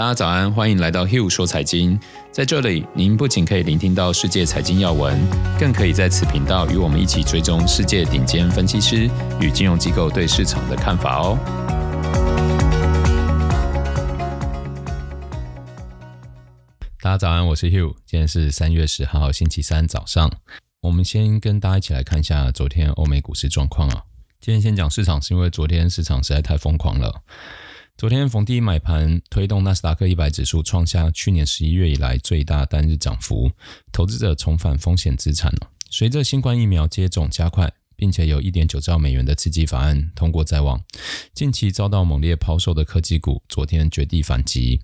大家早安，欢迎来到 Hill 说财经。在这里，您不仅可以聆听到世界财经要闻，更可以在此频道与我们一起追踪世界顶尖分析师与金融机构对市场的看法哦。大家早安，我是 Hill，今天是三月十号星期三早上。我们先跟大家一起来看一下昨天欧美股市状况啊。今天先讲市场，是因为昨天市场实在太疯狂了。昨天逢低买盘推动纳斯达克一百指数创下去年十一月以来最大单日涨幅，投资者重返风险资产。随着新冠疫苗接种加快，并且有一点九兆美元的刺激法案通过在望，近期遭到猛烈抛售的科技股昨天绝地反击，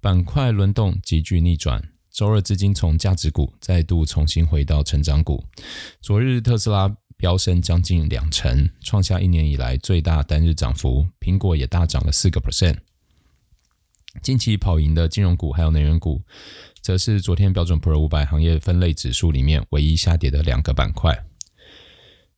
板块轮动急剧逆转。周二资金从价值股再度重新回到成长股。昨日特斯拉。飙升将近两成，创下一年以来最大单日涨幅。苹果也大涨了四个 percent。近期跑赢的金融股还有能源股，则是昨天标准普尔五百行业分类指数里面唯一下跌的两个板块。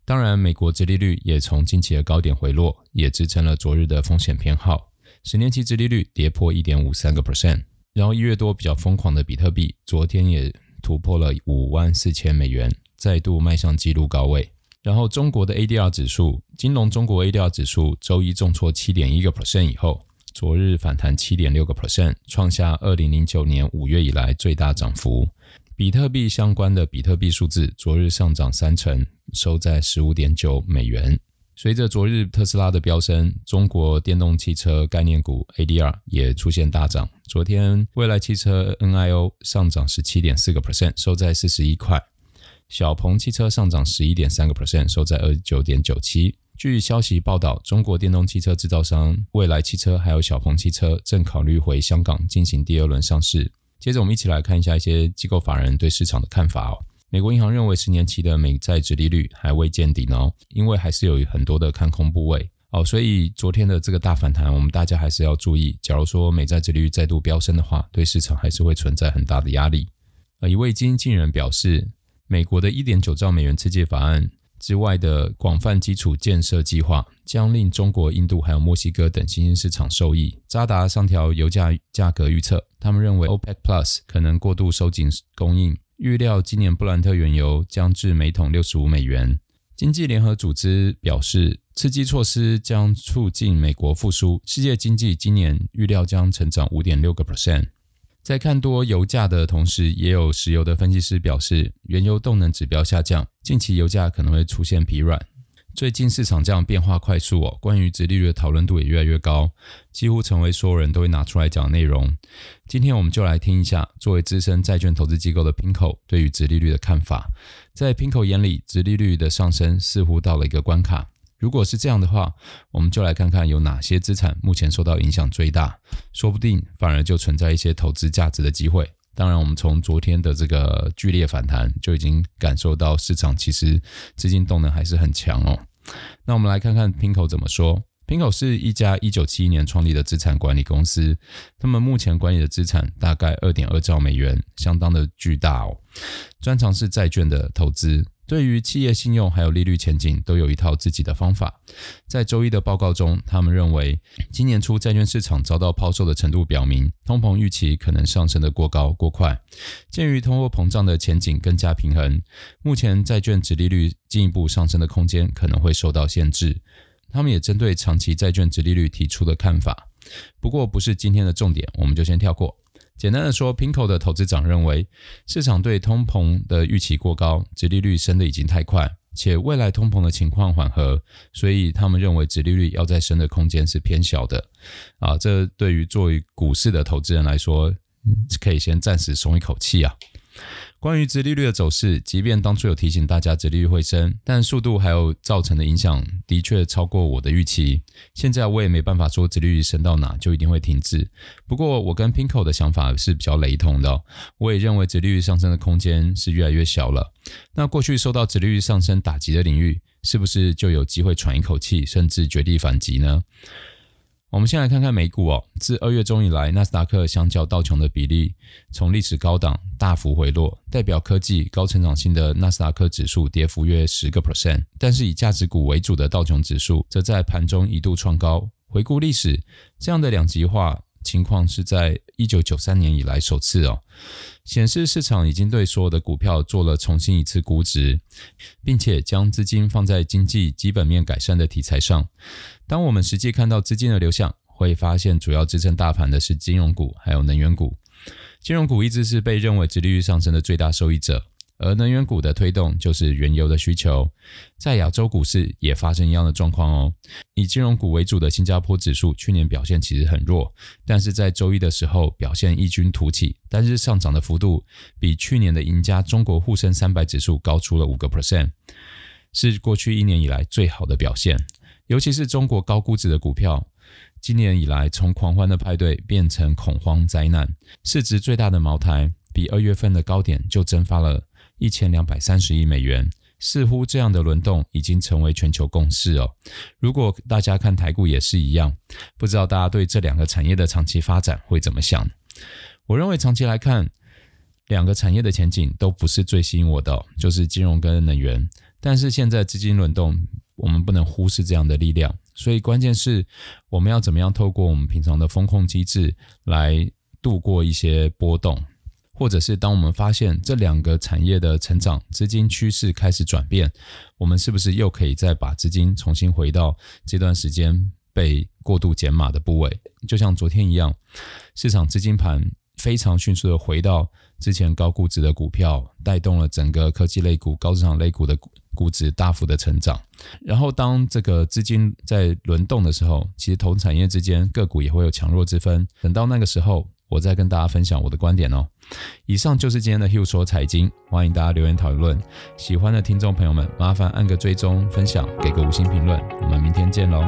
当然，美国殖利率也从近期的高点回落，也支撑了昨日的风险偏好。十年期殖利率跌破一点五三个 percent。然后一月多比较疯狂的比特币，昨天也突破了五万四千美元，再度迈向纪录高位。然后，中国的 ADR 指数，金融中国 ADR 指数，周一重挫七点一个 percent 以后，昨日反弹七点六个 percent，创下二零零九年五月以来最大涨幅。比特币相关的比特币数字，昨日上涨三成，收在十五点九美元。随着昨日特斯拉的飙升，中国电动汽车概念股 ADR 也出现大涨。昨天，蔚来汽车 NIO 上涨十七点四个 percent，收在四十一块。小鹏汽车上涨十一点三个 percent，收在二十九点九七。据消息报道，中国电动汽车制造商蔚来汽车还有小鹏汽车正考虑回香港进行第二轮上市。接着，我们一起来看一下一些机构法人对市场的看法哦。美国银行认为十年期的美债殖利率还未见顶哦，因为还是有很多的看空部位哦，所以昨天的这个大反弹，我们大家还是要注意。假如说美债殖利率再度飙升的话，对市场还是会存在很大的压力。呃，一位经纪人表示。美国的一点九兆美元刺激法案之外的广泛基础建设计划，将令中国、印度还有墨西哥等新兴市场受益。渣打上调油价价格预测，他们认为 OPEC Plus 可能过度收紧供应，预料今年布兰特原油将至每桶六十五美元。经济联合组织表示，刺激措施将促进美国复苏，世界经济今年预料将成长五点六个 percent。在看多油价的同时，也有石油的分析师表示，原油动能指标下降，近期油价可能会出现疲软。最近市场这样变化快速哦，关于殖利率的讨论度也越来越高，几乎成为所有人都会拿出来讲的内容。今天我们就来听一下，作为资深债券投资机构的 pinco 对于殖利率的看法。在 pinco 眼里，殖利率的上升似乎到了一个关卡。如果是这样的话，我们就来看看有哪些资产目前受到影响最大，说不定反而就存在一些投资价值的机会。当然，我们从昨天的这个剧烈反弹就已经感受到市场其实资金动能还是很强哦。那我们来看看 PIMCO 怎么说。PIMCO 是一家一九七一年创立的资产管理公司，他们目前管理的资产大概二点二兆美元，相当的巨大哦。专长是债券的投资。对于企业信用还有利率前景都有一套自己的方法。在周一的报告中，他们认为今年初债券市场遭到抛售的程度表明，通膨预期可能上升得过高过快。鉴于通货膨胀的前景更加平衡，目前债券殖利率进一步上升的空间可能会受到限制。他们也针对长期债券殖利率提出了看法，不过不是今天的重点，我们就先跳过。简单的说，Pinko 的投资长认为，市场对通膨的预期过高，殖利率升得已经太快，且未来通膨的情况缓和，所以他们认为殖利率要再升的空间是偏小的。啊，这对于作为股市的投资人来说，可以先暂时松一口气啊。关于殖利率的走势，即便当初有提醒大家殖利率会升，但速度还有造成的影响的确超过我的预期。现在我也没办法说殖利率升到哪就一定会停滞。不过我跟 Pinko 的想法是比较雷同的，我也认为殖利率上升的空间是越来越小了。那过去受到殖利率上升打击的领域，是不是就有机会喘一口气，甚至绝地反击呢？我们先来看看美股哦。自二月中以来，纳斯达克相较道琼的比例从历史高档大幅回落，代表科技高成长性的纳斯达克指数跌幅约十个 percent。但是以价值股为主的道琼指数则在盘中一度创高。回顾历史，这样的两极化情况是在一九九三年以来首次哦，显示市场已经对所有的股票做了重新一次估值，并且将资金放在经济基本面改善的题材上。当我们实际看到资金的流向，会发现主要支撑大盘的是金融股还有能源股。金融股一直是被认为直利率上升的最大受益者。而能源股的推动就是原油的需求，在亚洲股市也发生一样的状况哦。以金融股为主的新加坡指数去年表现其实很弱，但是在周一的时候表现异军突起，单日上涨的幅度比去年的赢家中国沪深三百指数高出了五个 percent，是过去一年以来最好的表现。尤其是中国高估值的股票，今年以来从狂欢的派对变成恐慌灾难，市值最大的茅台比二月份的高点就蒸发了。一千两百三十亿美元，似乎这样的轮动已经成为全球共识哦。如果大家看台股也是一样，不知道大家对这两个产业的长期发展会怎么想？我认为长期来看，两个产业的前景都不是最吸引我的，就是金融跟能源。但是现在资金轮动，我们不能忽视这样的力量。所以关键是我们要怎么样透过我们平常的风控机制来度过一些波动。或者是当我们发现这两个产业的成长资金趋势开始转变，我们是不是又可以再把资金重新回到这段时间被过度减码的部位？就像昨天一样，市场资金盘非常迅速的回到之前高估值的股票，带动了整个科技类股、高市场类股的估值大幅的成长。然后当这个资金在轮动的时候，其实同产业之间个股也会有强弱之分。等到那个时候，我再跟大家分享我的观点哦。以上就是今天的 Hugh 说财经，欢迎大家留言讨论。喜欢的听众朋友们，麻烦按个追踪、分享，给个五星评论。我们明天见喽。